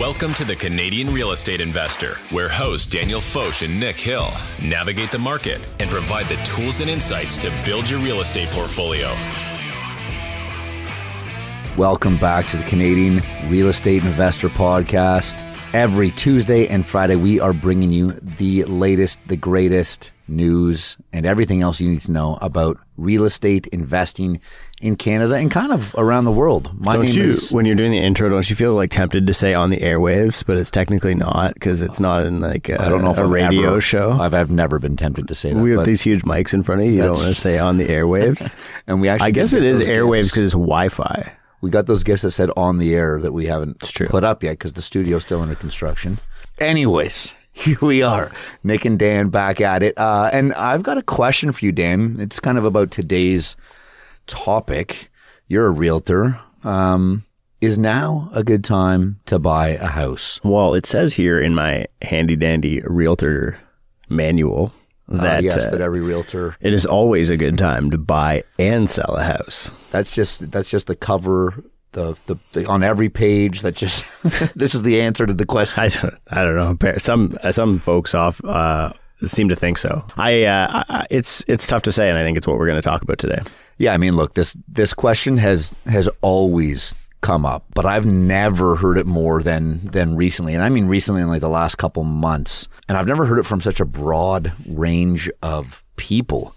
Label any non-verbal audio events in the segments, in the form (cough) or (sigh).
Welcome to the Canadian Real Estate Investor, where hosts Daniel Foch and Nick Hill navigate the market and provide the tools and insights to build your real estate portfolio. Welcome back to the Canadian Real Estate Investor Podcast. Every Tuesday and Friday, we are bringing you the latest, the greatest news and everything else you need to know about real estate investing in Canada and kind of around the world. My don't name you, is when you're doing the intro, don't you feel like tempted to say on the airwaves, but it's technically not because it's not in like a, I don't know if a I've radio ever- show. I've, I've never been tempted to say that. we have these huge mics in front of you. You don't want to say on the airwaves. (laughs) and we actually I guess it is it get is those airwaves because it's Wi-Fi. We got those gifts that said on the air that we haven't put up yet because the studio's still under construction. Anyways, here we are, Nick and Dan back at it. Uh, and I've got a question for you, Dan. It's kind of about today's topic. You're a realtor. Um, is now a good time to buy a house? Well, it says here in my handy dandy realtor manual Uh, that yes, uh, that every realtor. it is always a good time to buy and sell a house. That's just that's just the cover. The, the, the on every page that just (laughs) this is the answer to the question. I don't, I don't know. Some some folks off uh, seem to think so. I, uh, I it's it's tough to say, and I think it's what we're going to talk about today. Yeah, I mean, look this this question has has always come up, but I've never heard it more than than recently, and I mean recently in like the last couple months, and I've never heard it from such a broad range of people.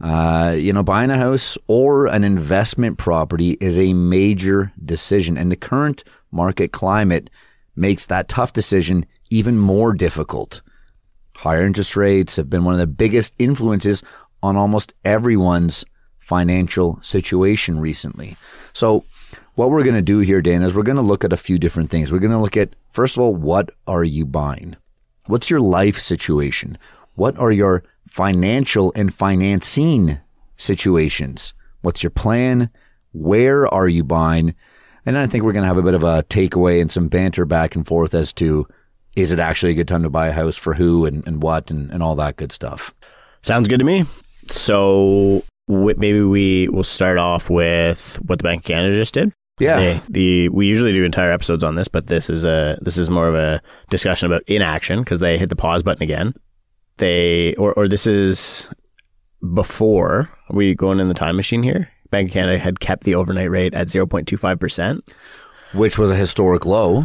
Uh, you know, buying a house or an investment property is a major decision, and the current market climate makes that tough decision even more difficult. Higher interest rates have been one of the biggest influences on almost everyone's financial situation recently. So, what we're going to do here, Dan, is we're going to look at a few different things. We're going to look at, first of all, what are you buying? What's your life situation? What are your financial and financing situations? What's your plan? Where are you buying? And then I think we're going to have a bit of a takeaway and some banter back and forth as to is it actually a good time to buy a house for who and, and what and, and all that good stuff. Sounds good to me. So w- maybe we will start off with what the Bank of Canada just did. Yeah. They, the we usually do entire episodes on this, but this is a this is more of a discussion about inaction because they hit the pause button again. They or or this is before are we going in the time machine here. Bank of Canada had kept the overnight rate at zero point two five percent. Which was a historic low.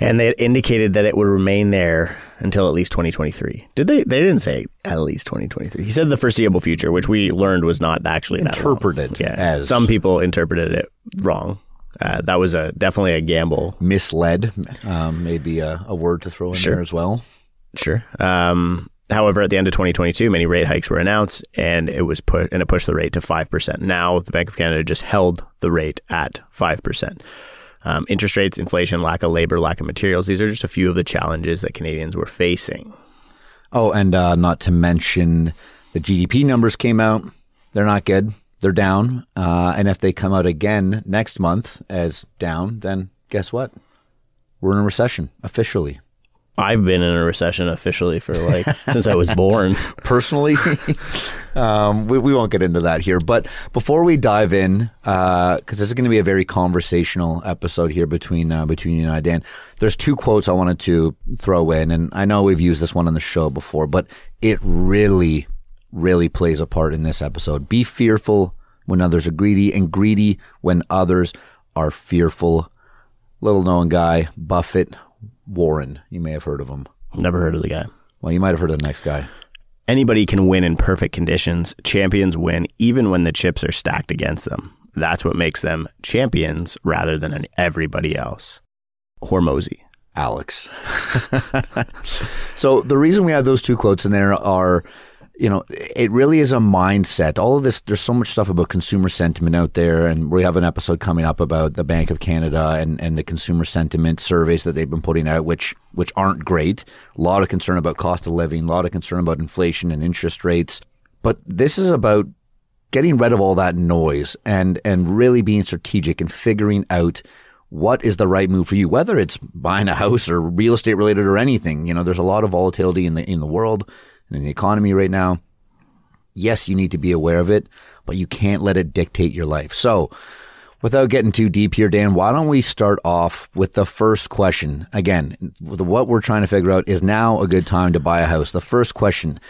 And they had indicated that it would remain there until at least 2023. Did they? They didn't say at least 2023. He said the foreseeable future, which we learned was not actually. Interpreted Yeah, as- some people interpreted it wrong. Uh, that was a definitely a gamble. Misled, um, maybe a, a word to throw in Sure. there as well. Sure. Um, however, at the end of 2022, many rate hikes were announced, and it was put and it pushed the rate to five percent. Now, the Bank of Canada just held the rate at five percent. Um, interest rates, inflation, lack of labor, lack of materials. These are just a few of the challenges that Canadians were facing. Oh, and uh, not to mention the GDP numbers came out. They're not good. They're down. Uh, and if they come out again next month as down, then guess what? We're in a recession officially. I've been in a recession officially for like since I was born. (laughs) Personally, (laughs) um, we, we won't get into that here. But before we dive in, because this is going to be a very conversational episode here between uh, between you and I, Dan. There's two quotes I wanted to throw in, and I know we've used this one on the show before, but it really, really plays a part in this episode. Be fearful when others are greedy, and greedy when others are fearful. Little known guy, Buffett Warren. You may have heard of him. Never heard of the guy. Well, you might have heard of the next guy. Anybody can win in perfect conditions. Champions win even when the chips are stacked against them. That's what makes them champions rather than everybody else. Hormozi. Alex. (laughs) so the reason we have those two quotes in there are, you know, it really is a mindset. All of this, there's so much stuff about consumer sentiment out there, and we have an episode coming up about the Bank of Canada and, and the consumer sentiment surveys that they've been putting out, which which aren't great. A lot of concern about cost of living, a lot of concern about inflation and interest rates. But this is about getting rid of all that noise and and really being strategic and figuring out what is the right move for you, whether it's buying a house or real estate related or anything. You know, there's a lot of volatility in the in the world and in the economy right now. Yes, you need to be aware of it, but you can't let it dictate your life. So, Without getting too deep here, Dan, why don't we start off with the first question? Again, what we're trying to figure out is now a good time to buy a house. The first question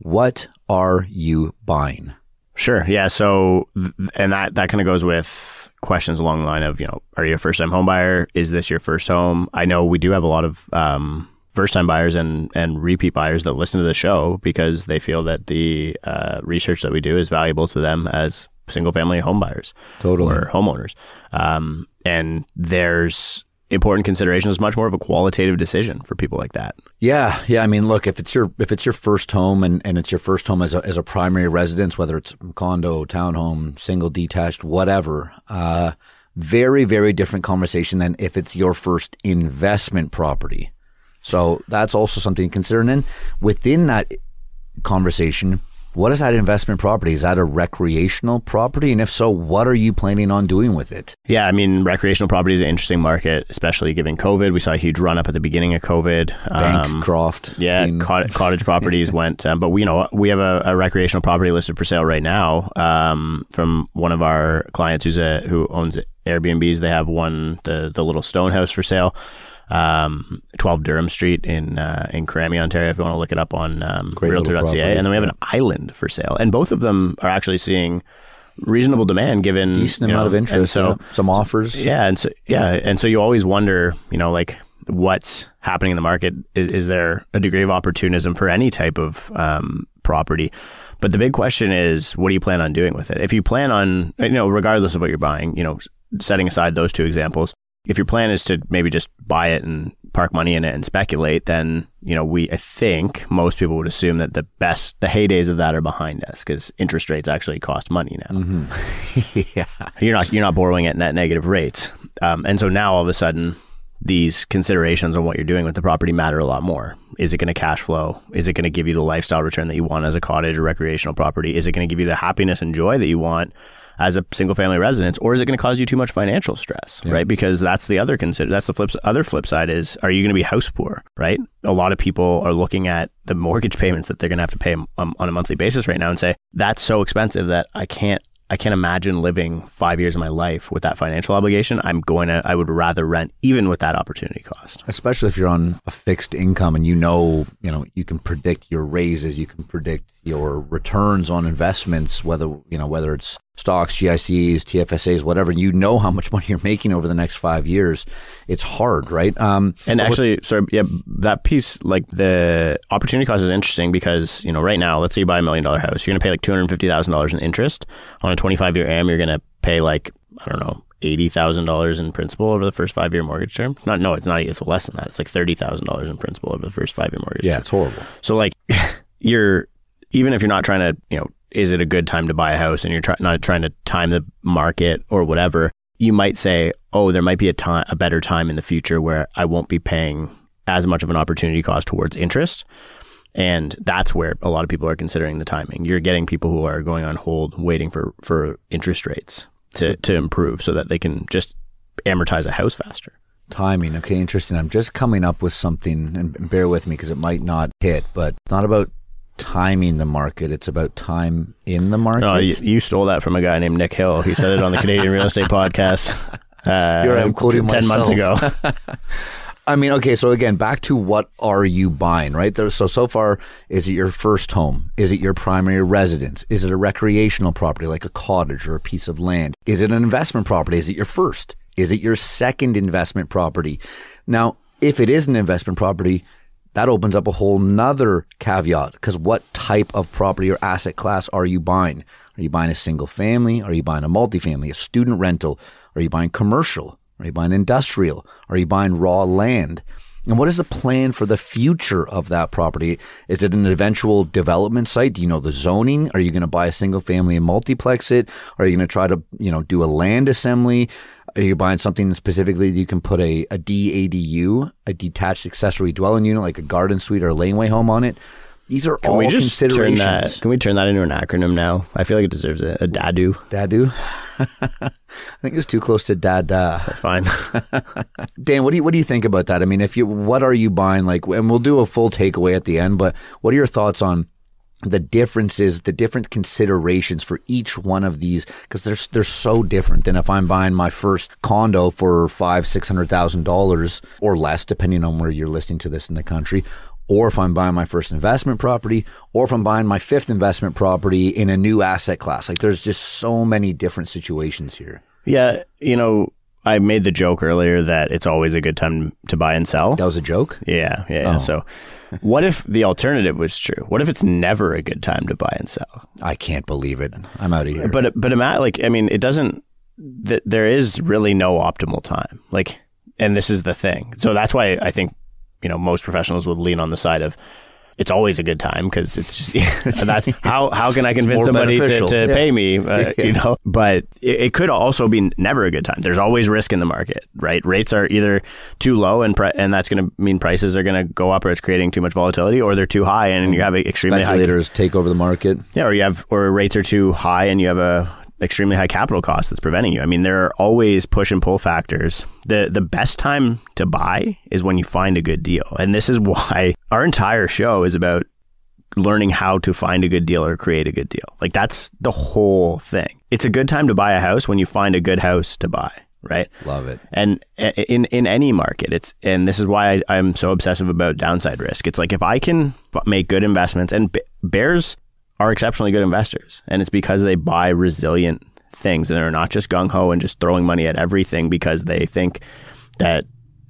What are you buying? Sure. Yeah. So, and that, that kind of goes with questions along the line of, you know, are you a first time home buyer? Is this your first home? I know we do have a lot of, um, first time buyers and, and repeat buyers that listen to the show because they feel that the uh, research that we do is valuable to them as single family home buyers totally. or homeowners. Um, and there's important considerations, much more of a qualitative decision for people like that. Yeah, yeah. I mean, look, if it's your if it's your first home and, and it's your first home as a as a primary residence, whether it's condo, townhome, single, detached, whatever, uh, very very different conversation than if it's your first investment property. So that's also something to consider. And then within that conversation, what is that investment property? Is that a recreational property? And if so, what are you planning on doing with it? Yeah, I mean, recreational property is an interesting market, especially given COVID. We saw a huge run up at the beginning of COVID. Bancroft. Um, yeah, being... cottage properties (laughs) went, um, but we you know we have a, a, recreational property listed for sale right now um, from one of our clients who's a who owns Airbnbs. They have one the the little stone house for sale um, 12 Durham Street in uh, in Karami, Ontario. If you want to look it up on um, Realtor.ca, and then we have an island for sale, and both of them are actually seeing reasonable demand given decent amount know, of interest. So yeah. some offers, yeah, and so yeah, and so you always wonder, you know, like what's happening in the market. Is, is there a degree of opportunism for any type of um, property? But the big question is, what do you plan on doing with it? If you plan on, you know, regardless of what you're buying, you know, setting aside those two examples, if your plan is to maybe just buy it and park money in it and speculate, then you know we I think most people would assume that the best the heydays of that are behind us because interest rates actually cost money now. Mm-hmm. (laughs) (laughs) yeah, you're not you're not borrowing at net negative rates, um, and so now all of a sudden these considerations on what you're doing with the property matter a lot more. Is it going to cash flow? Is it going to give you the lifestyle return that you want as a cottage or recreational property? Is it going to give you the happiness and joy that you want? As a single family residence, or is it going to cause you too much financial stress, yeah. right? Because that's the other consider. That's the flip. Other flip side is, are you going to be house poor, right? A lot of people are looking at the mortgage (laughs) payments that they're going to have to pay um, on a monthly basis right now and say that's so expensive that I can't I can't imagine living five years of my life with that financial obligation. I'm going to, I would rather rent even with that opportunity cost. Especially if you're on a fixed income and you know, you know, you can predict your raises, you can predict your returns on investments, whether, you know, whether it's stocks, GICs, TFSAs, whatever, you know how much (laughs) money you're making over the next five years. It's hard, right? Um, and actually, sorry, yeah, that piece, like the opportunity cost is interesting because, you know, right now, let's say you buy a million dollar house, you're going to pay like $250,000 in interest. On a 25 year AM, you're going to pay like, I don't know, eighty thousand dollars in principal over the first five year mortgage term. Not no, it's not. It's less than that. It's like thirty thousand dollars in principal over the first five year mortgage. Yeah, term. it's horrible. So like, (laughs) you're even if you're not trying to you know is it a good time to buy a house and you're try- not trying to time the market or whatever, you might say, oh, there might be a time, a better time in the future where I won't be paying as much of an opportunity cost towards interest. And that's where a lot of people are considering the timing. You're getting people who are going on hold, waiting for, for interest rates to, so, to improve so that they can just amortize a house faster. Timing. Okay, interesting. I'm just coming up with something, and bear with me because it might not hit, but it's not about timing the market. It's about time in the market. No, you, you, stole that from a guy named Nick Hill. He said it on the Canadian Real Estate Podcast. (laughs) Uh, You're I'm quoting ten myself. months ago. (laughs) (laughs) I mean, okay, so again, back to what are you buying, right? So, so far, is it your first home? Is it your primary residence? Is it a recreational property like a cottage or a piece of land? Is it an investment property? Is it your first? Is it your second investment property? Now, if it is an investment property, that opens up a whole nother caveat because what type of property or asset class are you buying? Are you buying a single family? Are you buying a multifamily, a student rental? Are you buying commercial? Are you buying industrial? Are you buying raw land? And what is the plan for the future of that property? Is it an eventual development site? Do you know the zoning? Are you going to buy a single family and multiplex it? Are you going to try to, you know, do a land assembly? Are you buying something specifically that you can put a, a DADU, a detached accessory dwelling unit, like a garden suite or a laneway home on it? These are can all we just considerations. Turn that, can we turn that into an acronym now? I feel like it deserves it. A DADU. DADU. (laughs) I think it's too close to dada. Fine. (laughs) Dan, what do you what do you think about that? I mean, if you what are you buying? Like, and we'll do a full takeaway at the end. But what are your thoughts on the differences, the different considerations for each one of these, because they're they're so different than if I'm buying my first condo for five, six hundred thousand dollars or less, depending on where you're listening to this in the country, or if I'm buying my first investment property, or if I'm buying my fifth investment property in a new asset class. Like there's just so many different situations here. Yeah, you know, I made the joke earlier that it's always a good time to buy and sell. That was a joke. Yeah, yeah. yeah. Oh. So, what if the alternative was true? What if it's never a good time to buy and sell? I can't believe it. I'm out of here. But but like I mean, it doesn't. Th- there is really no optimal time. Like, and this is the thing. So that's why I think you know most professionals would lean on the side of it's always a good time because it's just (laughs) so that's (laughs) how how can I convince somebody to, beneficial. to Yeah. pay me uh, (laughs) Yeah. you know but it, it could also be never a good time there's always risk in the market right rates are either too low and pri- and that's going to mean prices are going to go up or it's creating too much volatility or they're too high and you have a extremely high Speculators take over the market. yeah, or you have or rates are too high and you have a extremely high capital cost that's preventing you. I mean, there are always push and pull factors. The the best time to buy is when you find a good deal. And this is (laughs) why our entire show is about learning how to find a good deal or create a good deal. Like that's the whole thing. It's a good time to buy a house when you find a good house to buy, right? Love it. And in in any market, it's and this is why I, I'm so obsessive about downside risk. It's like if I can make good investments, and bears are exceptionally good investors, and it's because they buy resilient things, and they're not just gung ho and just throwing money at everything because they think that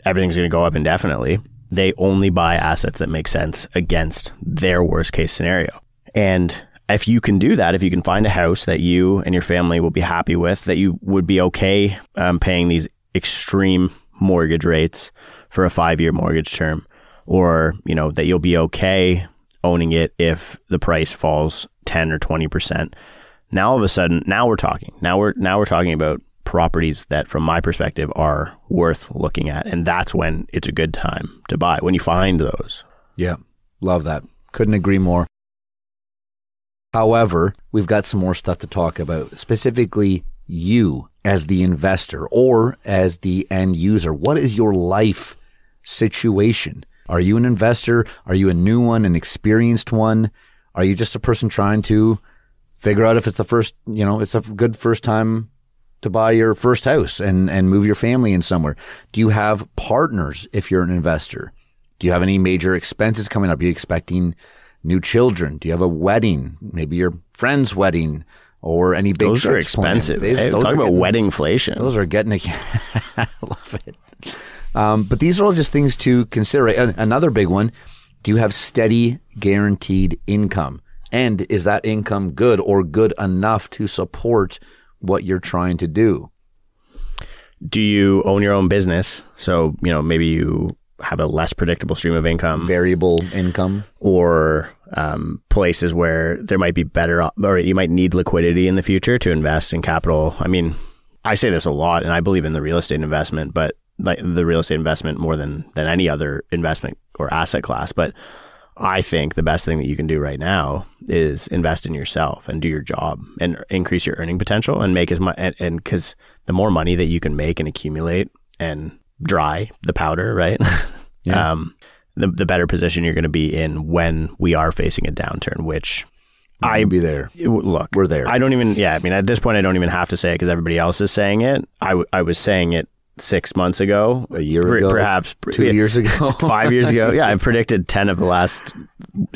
everything's going to go up indefinitely. They only buy assets that make sense against their worst case scenario, and if you can do that, if you can find a house that you and your family will be happy with, that you would be okay um, paying these extreme mortgage rates for a five year mortgage term, or you know that you'll be okay owning it if the price falls ten or twenty percent. Now all of a sudden, now we're talking. Now we're now we're talking about properties that, from my perspective, are worth looking at, and that's when it's a good time to buy when you find those. Yeah, love that. Couldn't agree more. However, we've got some more stuff to talk about, specifically you as the investor or as the end user. What is your life situation? Are you an investor? Are you a new one, an experienced one? Are you just a person trying to figure out if it's the first, you know, it's a good first time to buy your first house and, and move your family in somewhere? Do you have partners if you're an investor? Do you have any major expenses coming up? Are you expecting new children? Do you have a wedding? Maybe your friend's wedding or any big Those are expensive. Hey, those talk are about getting- wedding inflation. Those are getting. (laughs) I love it. Um, but these are all just things to consider. An- Another big one: Do you have steady, guaranteed income? And is that income good or good enough to support what you're trying to do? do you own your own business? So, you know, maybe you have a less predictable stream of income Variable income. or um, places where there might be better, or you might need liquidity in the future to invest in capital. I mean, I say this a lot and I believe in the real estate investment, but like the real estate investment more than, than any other investment or asset class. But I think the best thing that you can do right now is invest in yourself and do your job and increase your earning potential and make as much. And because the more money that you can make and accumulate and dry the powder, right? (laughs) um, the the better position you're going to be in when we are facing a downturn. Which I I'll be there. look, We're there. I don't even. Yeah, I mean, at this point, I don't even have to say it because everybody else is saying it. I, w- I was saying it six months ago, A year per- ago? perhaps Two yeah, years ago. (laughs) five years ago. Yeah, I (laughs) predicted 10 of the last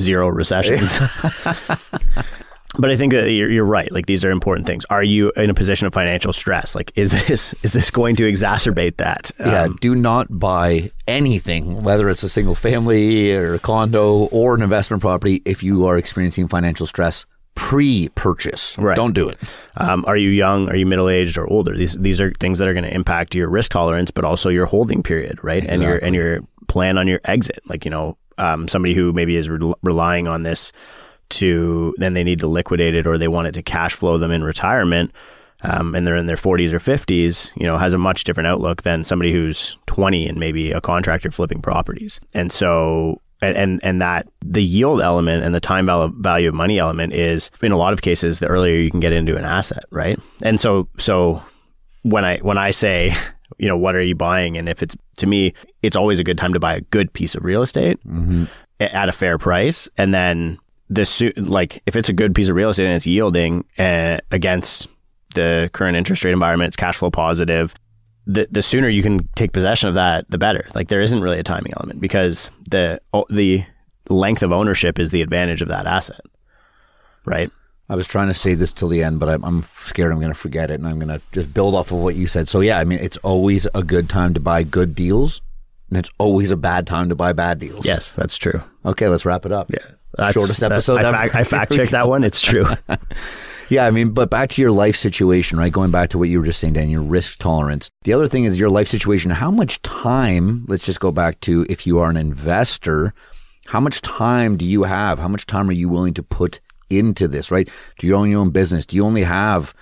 zero recessions. (laughs) but I think that you're, you're right. Like these are important things. Are you in a position of financial stress? Like, is this is this going to exacerbate that? Yeah, Um, do not buy anything, whether it's a single family or a condo or an investment property, if you are experiencing financial stress pre-purchase. Right. Don't do it. Um, are you young? Are you middle aged or older? These these are things that are going to impact your risk tolerance, but also your holding period, right? And your and your plan on your exit. Like you know, um, somebody who maybe is re- relying on this to then they need to liquidate it or they want it to cash flow them in retirement. Um, and they're in their 40s or 50s, you know, has a much different outlook than somebody who's 20 and maybe a contractor flipping properties. And so and, and and that the yield element and the time val- value of money element is in a lot of cases the earlier you can get into an asset right? And so so when i when i say (laughs) you know what are you buying? And if it's to me it's always a good time to buy a good piece of real estate a- at a fair price. And then this like if it's a good piece of real estate and it's yielding uh, against the current interest rate environment, it's cash flow positive. The the sooner you can take possession of that, the better. Like there isn't really a timing element because the the length of ownership is the advantage of that asset, right? I was trying to say this till the end, but I'm, I'm scared I'm going to forget it, and I'm going to just build off of what you said. So yeah, I mean, it's always a good time to buy good deals, and it's always a bad time to buy bad deals. Yes, that's true. Okay, let's wrap it up. Yeah, That's, shortest episode. I, I fact checked that one. It's true. (laughs) Yeah, I mean, but back to your life situation, right? Going back to what you were just saying, Dan, your risk tolerance. The other thing is your life situation. How much time, let's just go back to if you are an investor, how much time do you have? How much time are you willing to put into this, right? Do you own your own business? Do you only have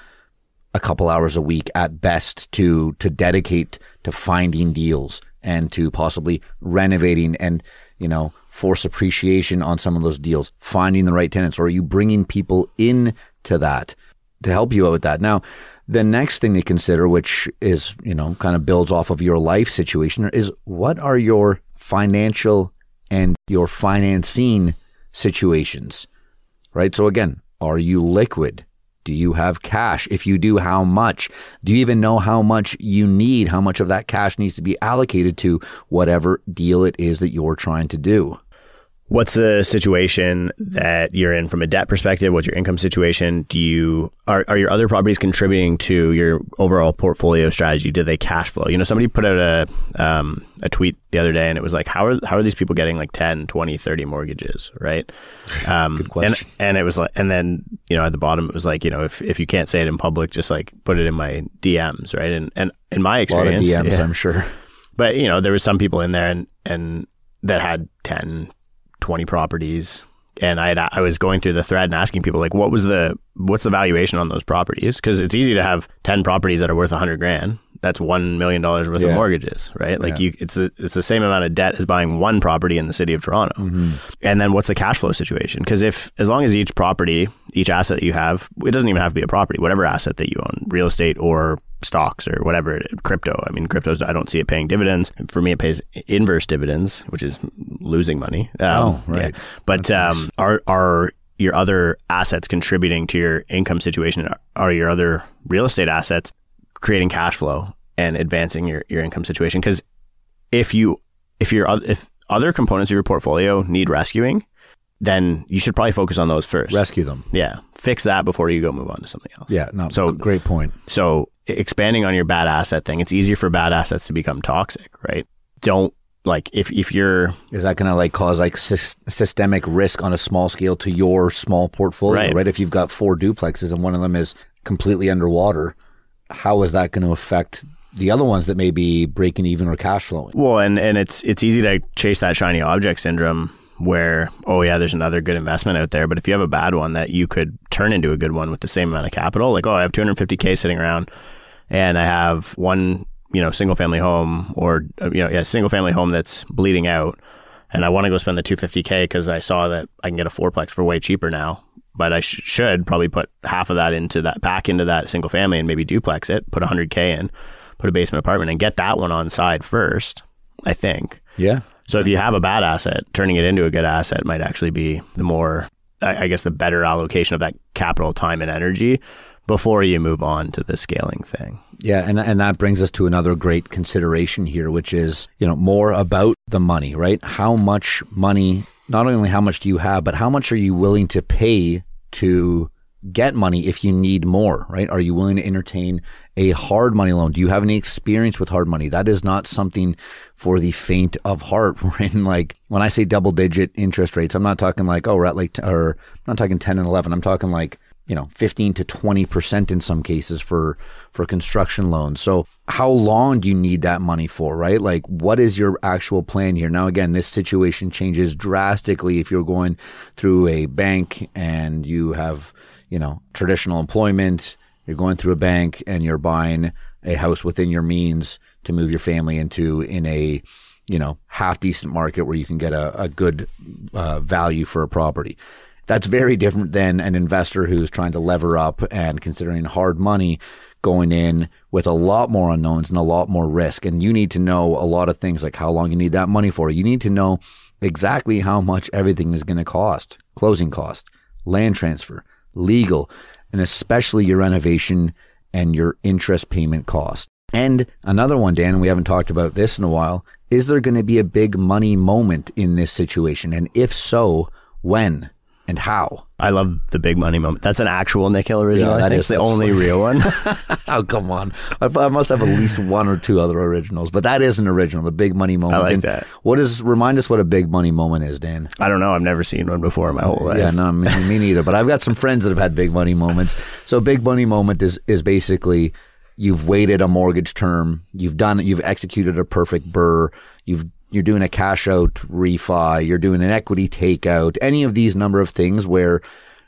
a couple hours a week at best to to dedicate to finding deals and to possibly renovating and, you know, force appreciation on some of those deals, finding the right tenants, or are you bringing people in to that to help you out with that? Now, the next thing to consider, which is, you know, kind of builds off of your life situation, is what are your financial and your financing situations, right? So again, are you liquid? Do you have cash? If you do, how much? Do you even know how much you need? How much of that cash needs to be allocated to whatever deal it is that you're trying to do? What's the situation that you're in from a debt perspective? What's your income situation? Do you are, are your other properties contributing to your overall portfolio strategy? Do they cash flow? You know, somebody put out a um, a tweet the other day and it was like, how are how are these people getting like 10, 20, 30 mortgages, right? (laughs) Um, Good question. And, and it was like, and then you know at the bottom it was like, you know, if if you can't say it in public, just like put it in my DMs, right? And and in my A lot of experience, DMs, yeah. I'm sure. But you know, there was some people in there and and that had 10, 20 properties. And I had, I was going through the thread and asking people like, what was the what's the valuation on those properties? Because it's easy to have ten properties that are worth a hundred grand. That's one million dollars worth Yeah. of mortgages, right? Like Yeah. you, it's a, it's the same amount of debt as buying one property in the city of Toronto. And then what's the cash flow situation? Because if as long as each property, each asset that you have, it doesn't even have to be a property, whatever asset that you own, real estate or stocks or whatever, crypto. I mean, cryptos, I don't see it paying dividends. For me, it pays inverse dividends, which is losing money. Um, Oh, right. yeah. But um, are are your other assets contributing to your income situation? Are your other real estate assets creating cash flow and advancing your, your income situation? Because if you if your if other components of your portfolio need rescuing, then you should probably focus on those first. Rescue them. yeah, fix that before you go move on to something else. Yeah, no, So- great point. So expanding on your bad asset thing, it's easier for bad assets to become toxic, right? Don't like if if you're Is that going to like cause like sys- systemic risk on a small scale to your small portfolio, Right. right. If you've got four duplexes and one of them is completely underwater, how is that going to affect the other ones that may be breaking even or cash flowing? Well, and and it's it's easy to chase that shiny object syndrome where oh yeah, there's another good investment out there, but if you have a bad one that you could turn into a good one with the same amount of capital, like oh I have 250k sitting around, and I have one you know single family home or uh, you know yeah single family home that's bleeding out, and I want to go spend the 250k because I saw that I can get a fourplex for way cheaper now. But I sh- should probably put half of that into that back into that single family and maybe duplex it, put 100k in, put a basement apartment and get that one on side first. I think. Yeah. So if you have a bad asset, turning it into a good asset might actually be the more, I I guess, the better allocation of that capital, time, and energy before you move on to the scaling thing. Yeah, and and that brings us to another great consideration here, which is you know more about the money, right? How much money? Not only how much do you have, but how much are you willing to pay to get money if you need more, right? Are you willing to entertain a hard money loan? Do you have any experience with hard money? That is not something for the faint of heart. (laughs) We're in like when I say double digit interest rates, I'm not talking like oh we're at like t- or I'm not talking ten and eleven. I'm talking like you know 15 to 20 percent in some cases for for construction loans. So how long do you need that money for right? Like what is your actual plan here? Now again this situation changes drastically if you're going through a bank and you have you know traditional employment you're going through a bank and you're buying a house within your means to move your family into in a you know half decent market where you can get a, a good uh, value for a property that's very different than an investor who's trying to lever up and considering hard money going in with a lot more unknowns and a lot more risk. And you need to know a lot of things like how long you need that money for. You need to know exactly how much everything is going to cost. closing cost, land transfer, legal, and especially your renovation and your interest payment cost. And another one, Dan, we haven't talked about this in a while. Is there going to be a big money moment in this situation? And if so, when and how? I love the big money moment. That's an actual Nick Hill original. Yeah, I think it's the only real one. (laughs) (laughs) Oh, come on. I, I must have at least one or two other originals, but that is an original, the big money moment. I like And that. What is, remind us what a big money moment is, Dan. I don't know. I've never seen one before in my whole life. Yeah, no, me, me neither. But I've got some friends that have had big money moments. So, big money moment is is basically you've waited a mortgage term, you've done, you've executed a perfect BRRRR, you've you're doing a cash out refi, you're doing an equity takeout, any of these number of things where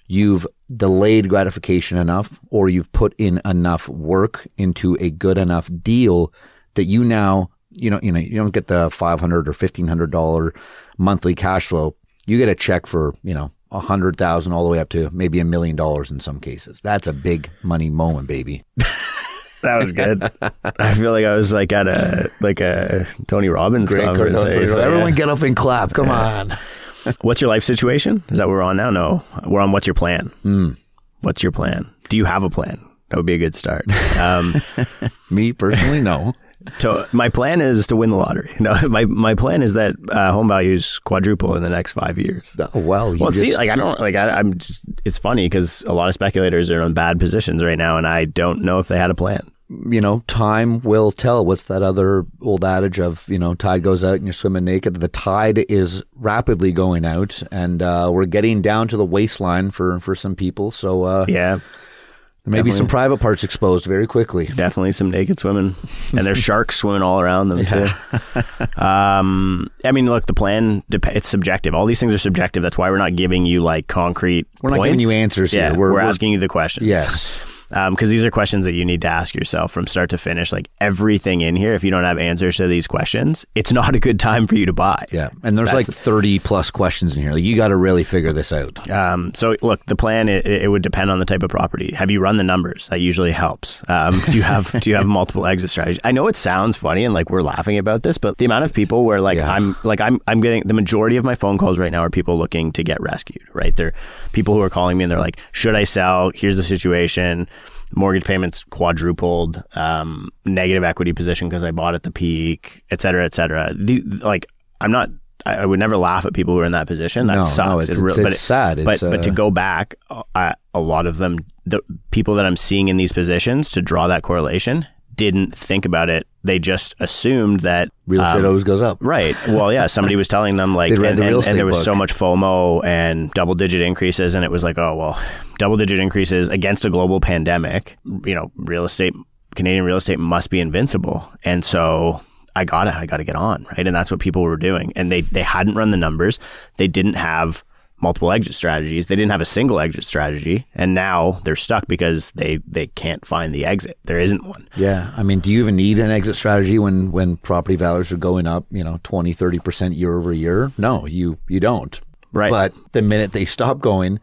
you've delayed gratification enough or you've put in enough work into a good enough deal that you now you know you know you don't get the 500 or 1500 dollar monthly cash flow. You get a check for you know a hundred thousand all the way up to maybe a million dollars in some cases. That's a big money moment baby (laughs) That was good. (laughs) I feel like I was like at a like a Tony Robbins conference. there, so, yeah. everyone get up and clap come on What's your life situation? Is that what we're on now? No, we're on. What's your plan? Hmm. What's your plan? Do you have a plan? That would be a good start. Um, (laughs) me personally no to, my plan is to win the lottery. (laughs) No, my my plan is that uh, home values quadruple in the next five years. Oh, well you Well, just, see, like I don't like I, I'm just. It's funny because a lot of speculators are in bad positions right now, and I don't know if they had a plan. you know, time will tell. What's that other old adage of, you know, tide goes out and you're swimming naked? The tide is rapidly going out and uh, we're getting down to the waistline for, for some people. So uh, Yeah, there may be some private parts exposed very quickly. definitely some naked swimming, and there's sharks swimming all around them too. (laughs) um, I mean, look, the plan dep- it's subjective. All these things are subjective. That's why we're not giving you like concrete. We're not giving you answers here. Yeah, We're- we're, we're- asking you the questions. Yes. Because these are questions that you need to ask yourself from start to finish. Like everything in here, if you don't have answers to these questions, it's not a good time for you to buy. Yeah. And there's like 30 plus questions in here. Like, you got to really figure this out. Um, so look, the plan it, it would depend on the type of property. Have you run the numbers? That usually helps. Um, (laughs) do you have do you have multiple exit strategies? I know it sounds funny and like we're laughing about this, but the amount of people where like Yeah. I'm like I'm I'm getting the majority of my phone calls right now are people looking to get rescued. Right, they're people who are calling me and they're like, should I sell? Here's the situation. Mortgage payments quadrupled, um, negative equity position because I bought at the peak, et cetera, et cetera. The, like, I'm not. I I would never laugh at people who are in that position. That No, sucks. no, It it's- real- it's- but it's sad. But It's, but to uh, go back, uh, a lot of them, the people that I'm seeing in these positions, to draw that correlation, didn't think about it. They just assumed that Real estate um, always goes up. Right. Well, yeah. Somebody was telling them (laughs) like, and, the and- and there was book. so much FOMO and double digit increases, and it was like, oh well, double digit increases against a global pandemic. You know, real estate, Canadian real estate must be invincible, and so. I gotta, I gotta get on, right? And that's what people were doing. And they, they hadn't run the numbers. They didn't have multiple exit strategies. They didn't have a single exit strategy. And now they're stuck because they, they can't find the exit. There isn't one. Yeah. I mean, do you even need an exit strategy when, when property values are going up, you know, 20, 30% year over year? No, you, you don't. Right. But the minute they stop going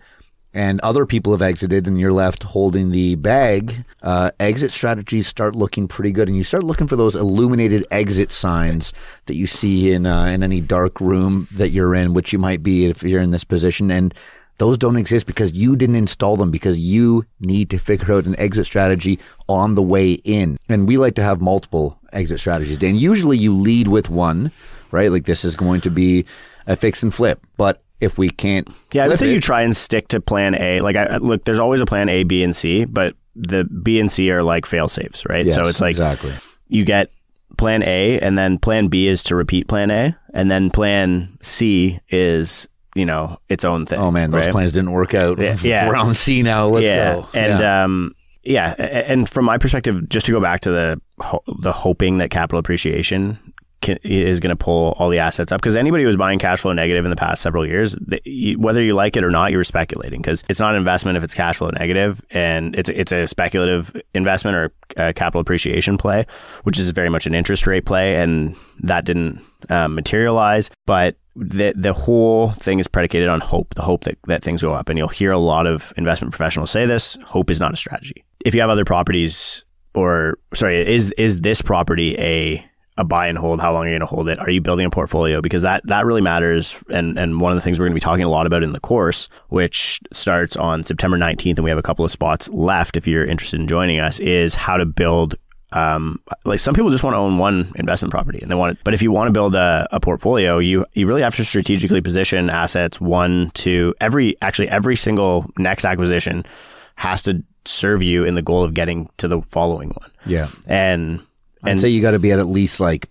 and other people have exited and you're left holding the bag, uh, exit strategies start looking pretty good. And you start looking for those illuminated exit signs that you see in, uh, in any dark room that you're in, which you might be if you're in this position. And those don't exist because you didn't install them because you need to figure out an exit strategy on the way in. And we like to have multiple exit strategies. And usually you lead with one, right? Like this is going to be a fix and flip. But if we can't, Yeah, I would flip say it- you try and stick to plan A. Like, I, look, there's always a plan A, B, and C, but the B and C are like fail safes, right? so it's like exactly. you get plan A, and then plan B is to repeat plan A, and then plan C is, you know, its own thing. Oh man, those right? plans didn't work out. Yeah, yeah. (laughs) We're on C now. Let's yeah. go. And Yeah. um, yeah, and from my perspective, just to go back to the ho- the hoping that capital appreciation can, is going to pull all the assets up because anybody who was buying cash flow negative in the past several years, you, whether you like it or not, you were speculating because it's not an investment if it's cash flow negative, and it's it's a speculative investment or a capital appreciation play, which is very much an interest rate play, and that didn't um, materialize, but the the whole thing is predicated on hope, the hope that, that things go up. And you'll hear a lot of investment professionals say this, hope is not a strategy. If you have other properties or sorry, is is this property a a buy and hold? How long are you going to hold it? Are you building a portfolio? Because that that really matters. And and one of the things we're going to be talking a lot about in the course, which starts on September 19th, and we have a couple of spots left if you're interested in joining us, is how to build um, like some people just want to own one investment property and they want it. But if you want to build a, a, portfolio, you you really have to strategically position assets one to every actually every single next acquisition has to serve you in the goal of getting to the following one. Yeah, and I'd and say you got to be at at least like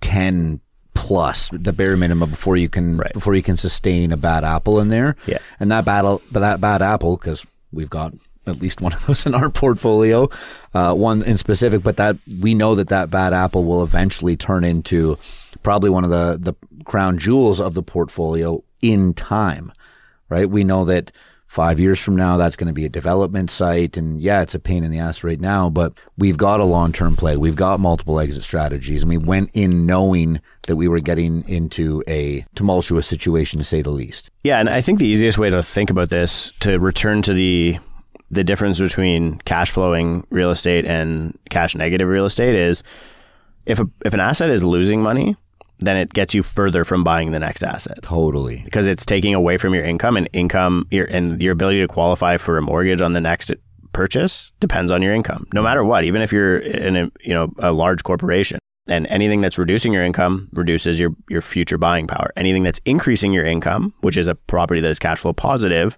ten plus the bare minimum before you can Right. before you can sustain a bad apple in there. Yeah. and that battle, but that bad apple because we've got at least one of those in our (laughs) portfolio, uh, one in specific. But that we know that that bad apple will eventually turn into probably one of the the crown jewels of the portfolio in time, right? We know that. Five years from now, that's going to be a development site. And yeah, it's a pain in the ass right now, but we've got a long term play. We've got multiple exit strategies. And we went in knowing that we were getting into a tumultuous situation, to say the least. Yeah, and I think the easiest way to think about this to return to the the difference between cash flowing real estate and cash negative real estate is if a, if an asset is losing money, then it gets you further from buying the next asset. Totally. because it's taking away from your income and income your and your ability to qualify for a mortgage on the next purchase depends on your income. No matter what even if you're in a you know a large corporation and anything that's reducing your income reduces your your future buying power. Anything that's increasing your income which is a property that is cash flow positive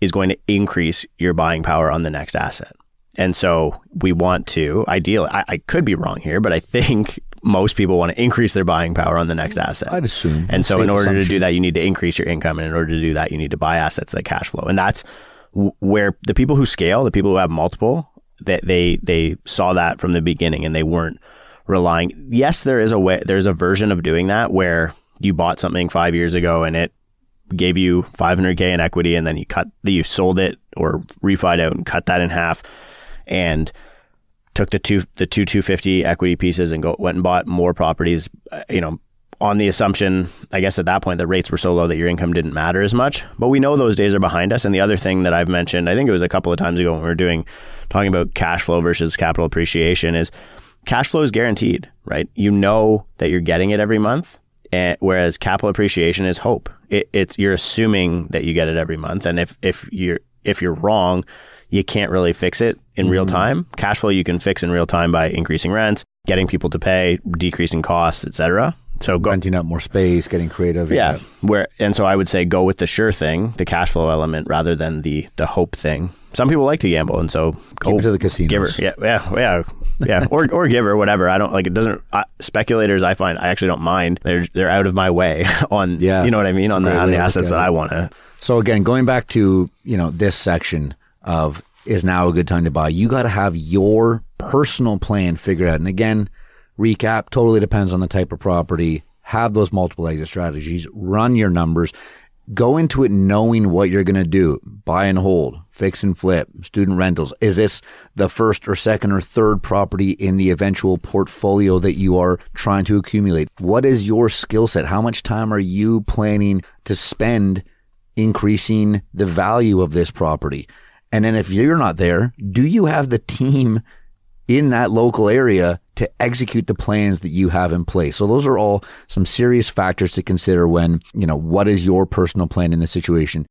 is going to increase your buying power on the next asset. And so we want to ideally I, I could be wrong here but i (laughs) think most people want to increase their buying power on the next mm, asset I'd assume. and so, in order to do that, you need to increase your income. And in order to do that, you need to buy assets that cash flow. And that's w- where the people who scale, the people who have multiple, that they, they saw that from the beginning and they weren't relying. Yes, there is a way, there's a version of doing that where you bought something five years ago and it gave you 500K in equity and then you cut, you sold it or refied out and cut that in half. And took the two the two 250 equity pieces and go went and bought more properties uh, you know on the assumption i guess at that point the rates were so low that your income didn't matter as much. But we know those days are behind us. And the other thing that i've mentioned i think it was a couple of times ago when we were doing talking about cash flow versus capital appreciation is cash flow is guaranteed right? You know that you're getting it every month and, whereas capital appreciation is hope. It, it's you're assuming that you get it every month. And if if you're if you're wrong you can't really fix it in real time. Cash flow you can fix in real time by increasing rents, getting people to pay, decreasing costs, etc. So go renting out more space, getting creative. yeah, where and so I would say go with the sure thing, the cash flow element rather than the the hope thing. Some people like to gamble and so go Keep it to the give casinos. her. Yeah, yeah, yeah. Yeah, (laughs) or or give her whatever. I don't like it. Doesn't uh, speculators? I find I actually don't mind. They're they're out of my way (laughs) on. Yeah. you know what I mean on the on the assets that. I want to. So again, going back to you know this section of is now a good time to buy. You got to have your personal plan figured out. And again, recap totally depends on the type of property. Have those multiple exit strategies. Run your numbers. Go into it knowing what you're going to do. Buy and hold, fix and flip, student rentals. Is this the first or second or third property in the eventual portfolio that you are trying to accumulate? What is your skill set? How much time are you planning to spend increasing the value of this property? And then if you're not there, do you have the team in that local area to execute the plans that you have in place? So those are all some serious factors to consider when, you know, what is your personal plan in this situation?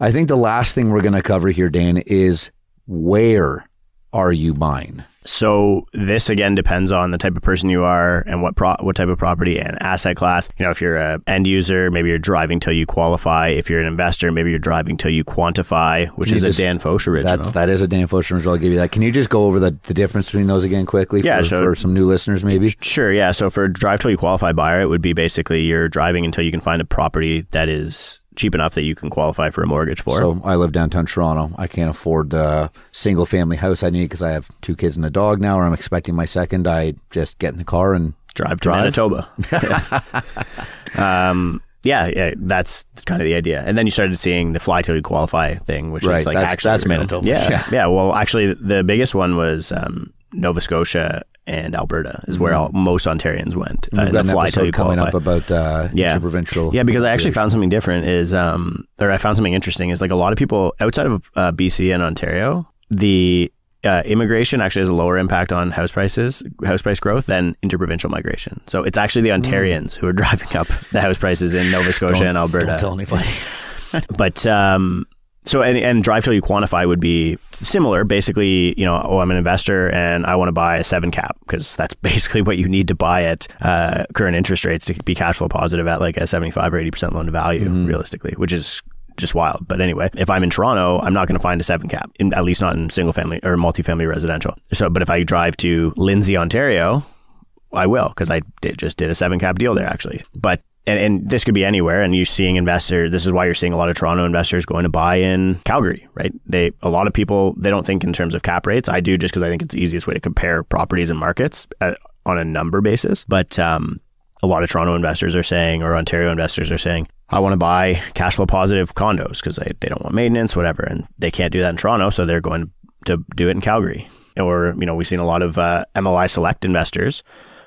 I think the last thing we're going to cover here, Dan, is where are you buying? So this again depends on the type of person you are and what pro- what type of property and asset class. You know, if you're an end user, maybe you're driving till you qualify. If you're an investor, maybe you're driving till you quantify, which is you a Dan Foch original. That's, that is a Dan Foch original. I'll give you that. Can you just go over the, the difference between those again quickly Yeah, for, so- for some new listeners maybe? Sure, yeah. So for a drive till you qualify buyer, it would be basically you're driving until you can find a property that is cheap enough that you can qualify for a mortgage for. So I live downtown Toronto. I can't afford the single family house I need because I have two kids and a dog now, or I'm expecting my second. I just get in the car and drive to Drive? Manitoba. (laughs) (laughs) um, yeah, yeah, that's kind of the idea. And then you started seeing the fly till you qualify thing, which Right, is like that's- actually that's Manitoba. Yeah, (laughs) Yeah. yeah, Well, actually, the biggest one was um, Nova Scotia and Alberta is where all, most Ontarians went. Mm-hmm. we've uh, got the an fly episode you coming up about uh, Yeah. interprovincial. Yeah, because I actually found something different. Is um, or I found something interesting. Is like a lot of people outside of uh, BC and Ontario, the uh, immigration actually has a lower impact on house prices, house price growth than interprovincial migration. So it's actually the Ontarians who are (laughs) driving up the house prices in Nova Scotia and Alberta. Don't tell anybody. (laughs) But um, so and, and drive till you quantify would be similar. Basically, you know, oh, I'm an investor and I want to buy a seven cap because that's (laughs) basically what you need to buy at uh, current interest rates to be cash flow positive at like a 75 or 80 percent loan to value, Mm-hmm. realistically, which is just wild. But anyway, if I'm in Toronto, I'm not going to find a seven cap, in, at least not in single family or multifamily residential. So, but if I drive to Lindsay, Ontario, I will because I did, just did a seven cap deal there actually. But and, and this could be anywhere. And you're seeing investor. This is why you're seeing a lot of Toronto investors going to buy in Calgary, right? They a lot of people they don't think in terms of cap rates. I do just because I think it's the easiest way to compare properties and markets at, on a number basis. But um, a lot of Toronto investors are saying, or Ontario investors are saying, I want to buy cash flow positive condos because they, they don't want maintenance, whatever. And they can't do that in Toronto. So they're going to do it in Calgary. Or, you know, we've seen a lot of uh, MLI select investors,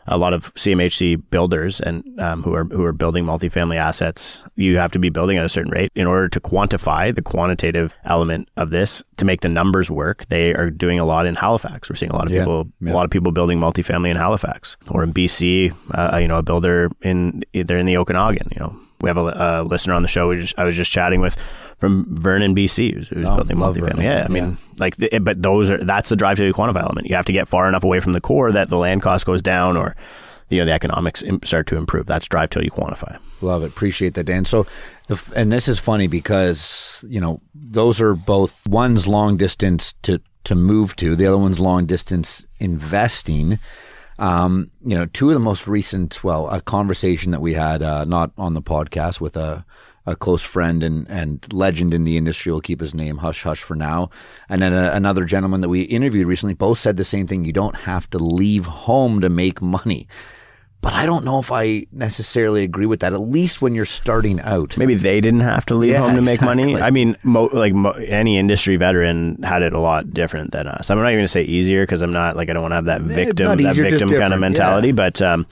a lot of CMHC builders and um, who are who are building multifamily assets. You have to be building at a certain rate in order to quantify the quantitative element of this to make the numbers work. They are doing a lot in Halifax. We're seeing a lot of Yeah, people, yeah. a lot of people building multifamily in Halifax or in BC. Uh, you know, a builder in they're in the Okanagan. You know, we have a, a listener on the show. We just, I was just chatting with from Vernon, BC, who's, who's Oh, building multifamily. Yeah, I mean, like, the, but those are that's the drive to quantify element. You have to get far enough away from the core that the land cost goes down, or you know the economics start to improve. That's drive till you quantify. Love it. Appreciate that, Dan. So, the, and this is funny because you know those are both one's long distance to to move to, the other one's long distance investing. Um, you know, two of the most recent, well, a conversation that we had, uh, not on the podcast, with a a close friend and and legend in the industry. We'll keep his name hush hush for now. And then a, another gentleman that we interviewed recently both said the same thing. You don't have to leave home to make money. But I don't know if I necessarily agree with that. At least when you're starting out. Maybe they didn't have to leave Yeah, home to make money. I mean, mo- like mo- any industry veteran had it a lot different than us. I'm not even going to say easier because I'm not like I don't want to have that victim not that victim kind of mentality. yeah. But um,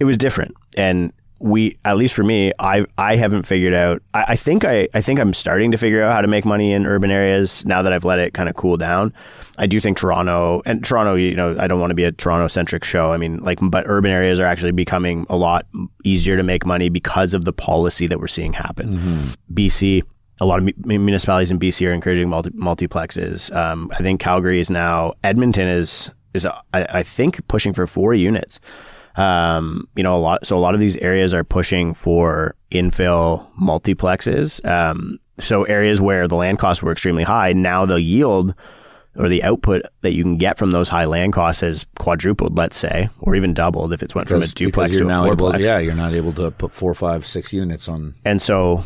it was different, and we at least for me, I I haven't figured out. I, I think I I think I'm starting to figure out how to make money in urban areas now that I've let it kind of cool down. I do think Toronto and Toronto, you know, I don't want to be a Toronto centric show. I mean, like, but urban areas are actually becoming a lot easier to make money because of the policy that we're seeing happen. BC, a lot of municipalities in BC are encouraging multi- multiplexes. Um, I think Calgary is now, Edmonton is, is I, I think, pushing for four units. Um, you know, a lot, so a lot of these areas are pushing for infill multiplexes. Um, so areas where the land costs were extremely high, now the yield or the output that you can get from those high land costs has quadrupled, let's say, or even doubled if it's went from a duplex to a now able, fourplex. yeah, you're not able to put four, five, six units on. And so,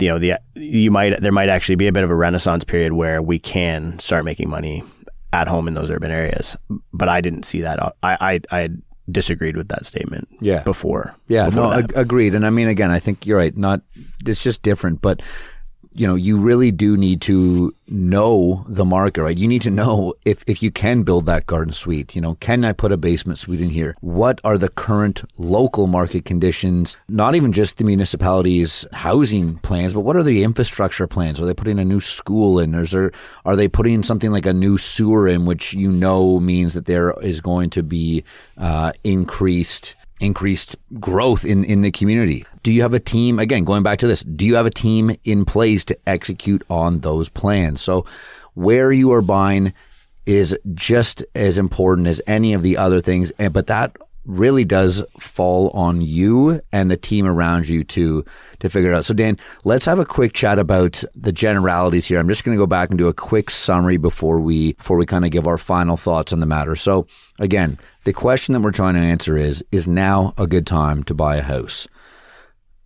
you know, the you might there might actually be a bit of a renaissance period where we can start making money at home in those urban areas. But I didn't see that. I I, I disagreed with that statement. Yeah. Before. Yeah, before no, ag- agreed. And I mean, again, I think you're right. Not, it's just different, but you know, you really do need to know the market, right? You need to know if, if you can build that garden suite, you know, can I put a basement suite in here? What are the current local market conditions? Not even just the municipality's housing plans, but what are the infrastructure plans? Are they putting a new school in? Is there, are they putting something like a new sewer in, which you know means that there is going to be uh, increased increased growth in, in the community. Do you have a team, again, going back to this, do you have a team in place to execute on those plans? So where you are buying is just as important as any of the other things. And, but that really does fall on you and the team around you to to figure it out. So Dan, let's have a quick chat about the generalities here. I'm just going to go back and do a quick summary before we before we kind of give our final thoughts on the matter. So again, the question that we're trying to answer is is now a good time to buy a house?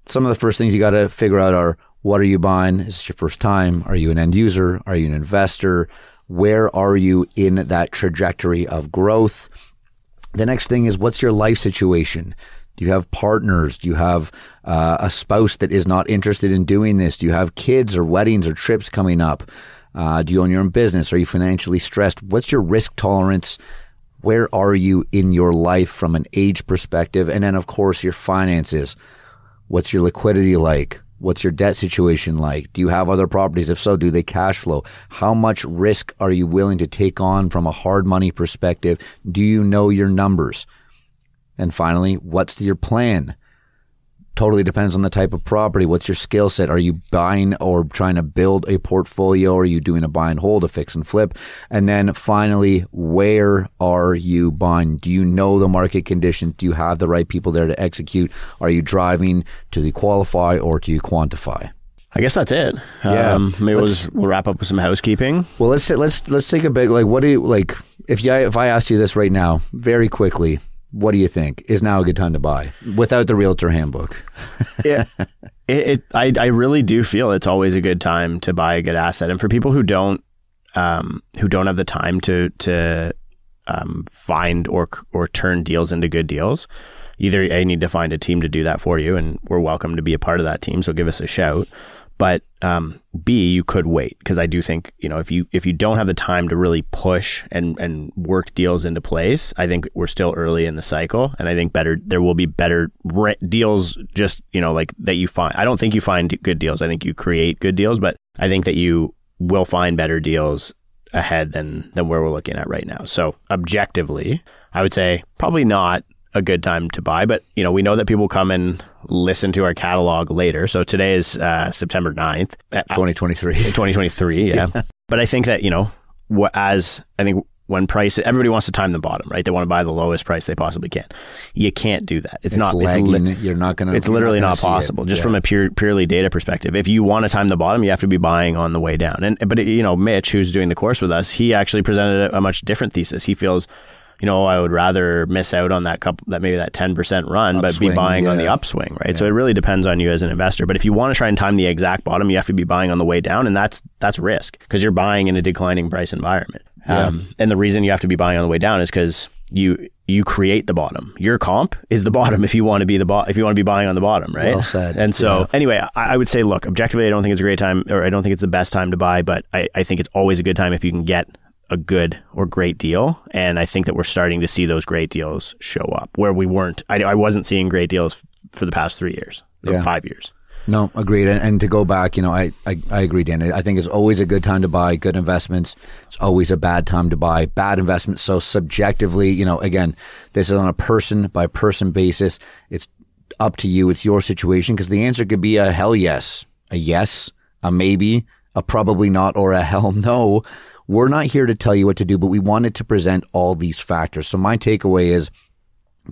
Some of the first things you got to figure out are what are you buying? Is this your first time? Are you an end user? Are you an investor? Where are you in that trajectory of growth? The next thing is what's your life situation? Do you have partners? Do you have uh, a spouse that is not interested in doing this? Do you have kids or weddings or trips coming up? Uh, do you own your own business? Are you financially stressed? What's your risk tolerance? Where are you in your life from an age perspective? And then, of course, your finances. What's your liquidity like? What's your debt situation like? Do you have other properties? If so, do they cash flow? How much risk are you willing to take on from a hard money perspective? Do you know your numbers? And finally, what's your plan? Totally depends on the type of property. What's your skill set? Are you buying or trying to build a portfolio? Are you doing a buy and hold, a fix and flip? And then finally, where are you buying? Do you know the market conditions? Do you have the right people there to execute? Are you driving to the qualify or do you quantify? I guess that's it. Yeah. Um, maybe we'll, just, we'll wrap up with some housekeeping. Well, let's let's let's take a bit. Like, what do you like? If you if I asked you this right now, very quickly, what do you think is now a good time to buy without the realtor handbook? (laughs) yeah, it, it I I really do feel it's always a good time to buy a good asset, and for people who don't um who don't have the time to to um find or or turn deals into good deals, either a need to find a team to do that for you, and we're welcome to be a part of that team. So give us a shout. But um, B, you could wait because I do think you know if you if you don't have the time to really push and and work deals into place, I think we're still early in the cycle, and I think better there will be better re- deals. Just you know like that you find. I don't think you find good deals. I think you create good deals, but I think that you will find better deals ahead than than where we're looking at right now. So objectively, I would say probably not a good time to buy, but you know, we know that people come and listen to our catalog later. So today is uh, September 9th, uh, 2023. (laughs) 2023, yeah. But I think that, you know, as I think when price everybody wants to time the bottom, right? They want to buy the lowest price they possibly can. You can't do that. It's, It's not it's lagging. li- you're not gonna. it's literally not it. possible just Yeah. from a pure purely data perspective if you want to time the bottom you have to be buying on the way down and but you know mitch who's doing the course with us he actually presented a much different thesis he feels you know i would rather miss out on that couple that maybe that 10% run but be Upswing, buying on the upswing right? So it really depends on you as an investor. But if you want to try and time the exact bottom you have to be buying on the way down and that's that's risk because you're buying in a declining price environment. Um, and the reason you have to be buying on the way down is because you you create the bottom. Your comp is the bottom if you want to be the bo- if you want to be buying on the bottom, right? Well said. And so anyway, I, I would say, look, objectively, I don't think it's a great time, or I don't think it's the best time to buy, but I, I think it's always a good time if you can get a good or great deal. And I think that we're starting to see those great deals show up where we weren't. I, I wasn't seeing great deals for the past three years or Yeah. five years. No, agreed. And, and to go back, you know, I, I, I agree, Dan. I think it's always a good time to buy good investments. It's always a bad time to buy bad investments. So subjectively, you know, again, this is on a person by person basis. It's up to you. It's your situation because the answer could be a hell yes, a yes, a maybe, a probably not, or a hell (laughs) no. We're not here to tell you what to do, but we wanted to present all these factors. So my takeaway is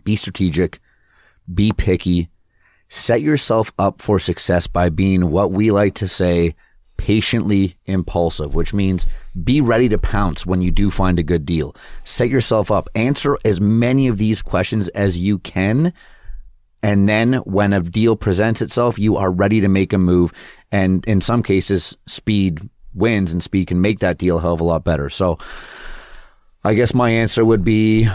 be strategic, be picky, set yourself up for success by being what we like to say patiently impulsive, which means be ready to pounce when you do find a good deal. Set yourself up, answer as many of these questions as you can. And then when a deal presents itself, you are ready to make a move. And in some cases, speed wins and speed can make that deal a hell of a lot better. So I guess my answer would be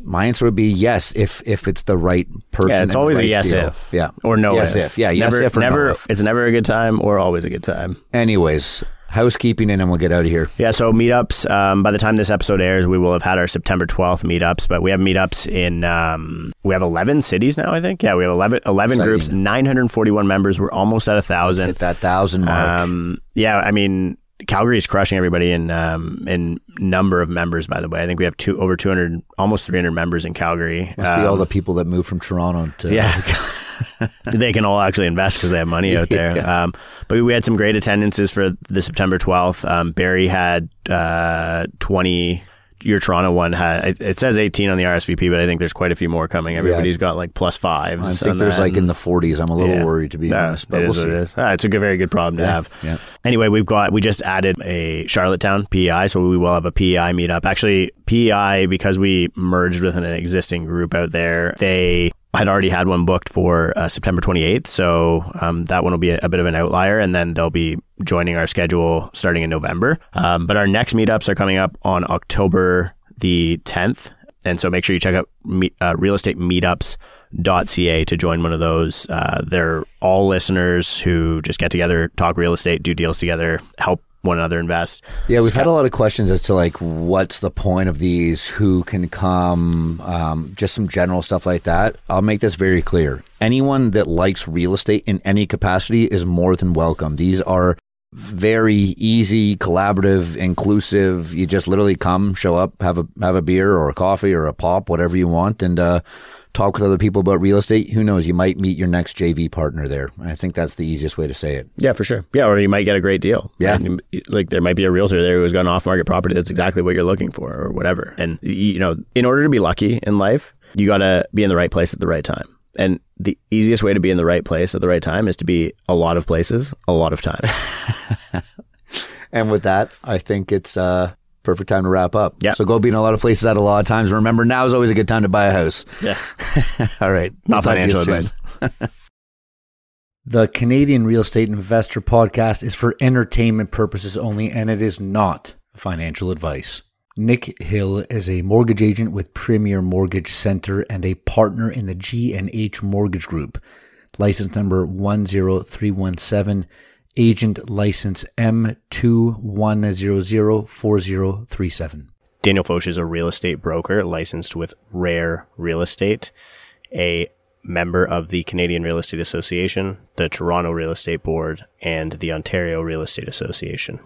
my answer would be yes if if it's the right person. Yeah, it's always a yes deal. if. Yeah. Or no yes if. Yeah, yes if or no if. It's never a good time or always a good time. Anyways, housekeeping and then we'll get out of here. Yeah, so meetups. Um, by the time this episode airs, we will have had our September 12th meetups, but we have meetups in, um, we have 11 cities now, I think. Yeah, we have 11, 11 groups, 941 members. We're almost at a Hit thousand. that thousand mark. Um, yeah, I mean, Calgary is crushing everybody in um, in number of members. By the way, I think we have two over 200, almost 300 members in Calgary. Must be all Um, the people that moved from Toronto to yeah. (laughs) (laughs) they can all actually invest because they have money out there. (laughs) Um, but we had some great attendances for the September 12th. Um, Barrie had uh, 20. Your Toronto one had it, it says 18 on the RSVP, but I think there's quite a few more coming. Everybody's got like plus fives. I think there's that. like in the 40s. I'm a little Yeah. worried to be Yeah, honest, but it we'll is see. what it is. Ah, it's a good, very good problem to have. yeah. Anyway, we've got we just added a Charlottetown PEI, so we will have a PEI meetup. Actually, PEI because we merged with an existing group out there. They had already had one booked for uh, September 28th, so um, that one will be a, a bit of an outlier, and then they'll be joining our schedule starting in November. Um, but our next meetups are coming up on October the 10th, and so make sure you check out me, uh, real estate meetups ca to join one of those. Uh, they're all listeners who just get together, talk real estate, do deals together, help one another invest. Yeah, we've had a lot of questions as to like what's the point of these, who can come, um, just some general stuff like that. I'll make this very clear. Anyone that likes real estate in any capacity is more than welcome. These are very easy, collaborative, inclusive. You just literally come, show up, have a have a beer or a coffee or a pop, whatever you want, and uh, talk with other people about real estate. Who knows? You might meet your next JV partner there. I think that's the easiest way to say it. Yeah, for sure. Yeah, or you might get a great deal. Yeah. Like there might be a realtor there who's got an off market property that's exactly what you're looking for or whatever. And you know, in order to be lucky in life, you got to be in the right place at the right time. And the easiest way to be in the right place at the right time is to be a lot of places, a lot of time. (laughs) And with that, I think it's uh, perfect time to wrap up. Yeah. So go be in a lot of places at a lot of times. Remember, now is always a good time to buy a house. yeah. (laughs) All right. Not We'll talk to you financial advice. (laughs) The Canadian Real Estate Investor Podcast is for entertainment purposes only, and it is not financial advice. Nick Hill is a mortgage agent with Premier Mortgage Center and a partner in the G&H Mortgage Group. License number 10317, agent license M21004037. Daniel Foch is a real estate broker licensed with Rare Real Estate, a member of the Canadian Real Estate Association, the Toronto Real Estate Board, and the Ontario Real Estate Association.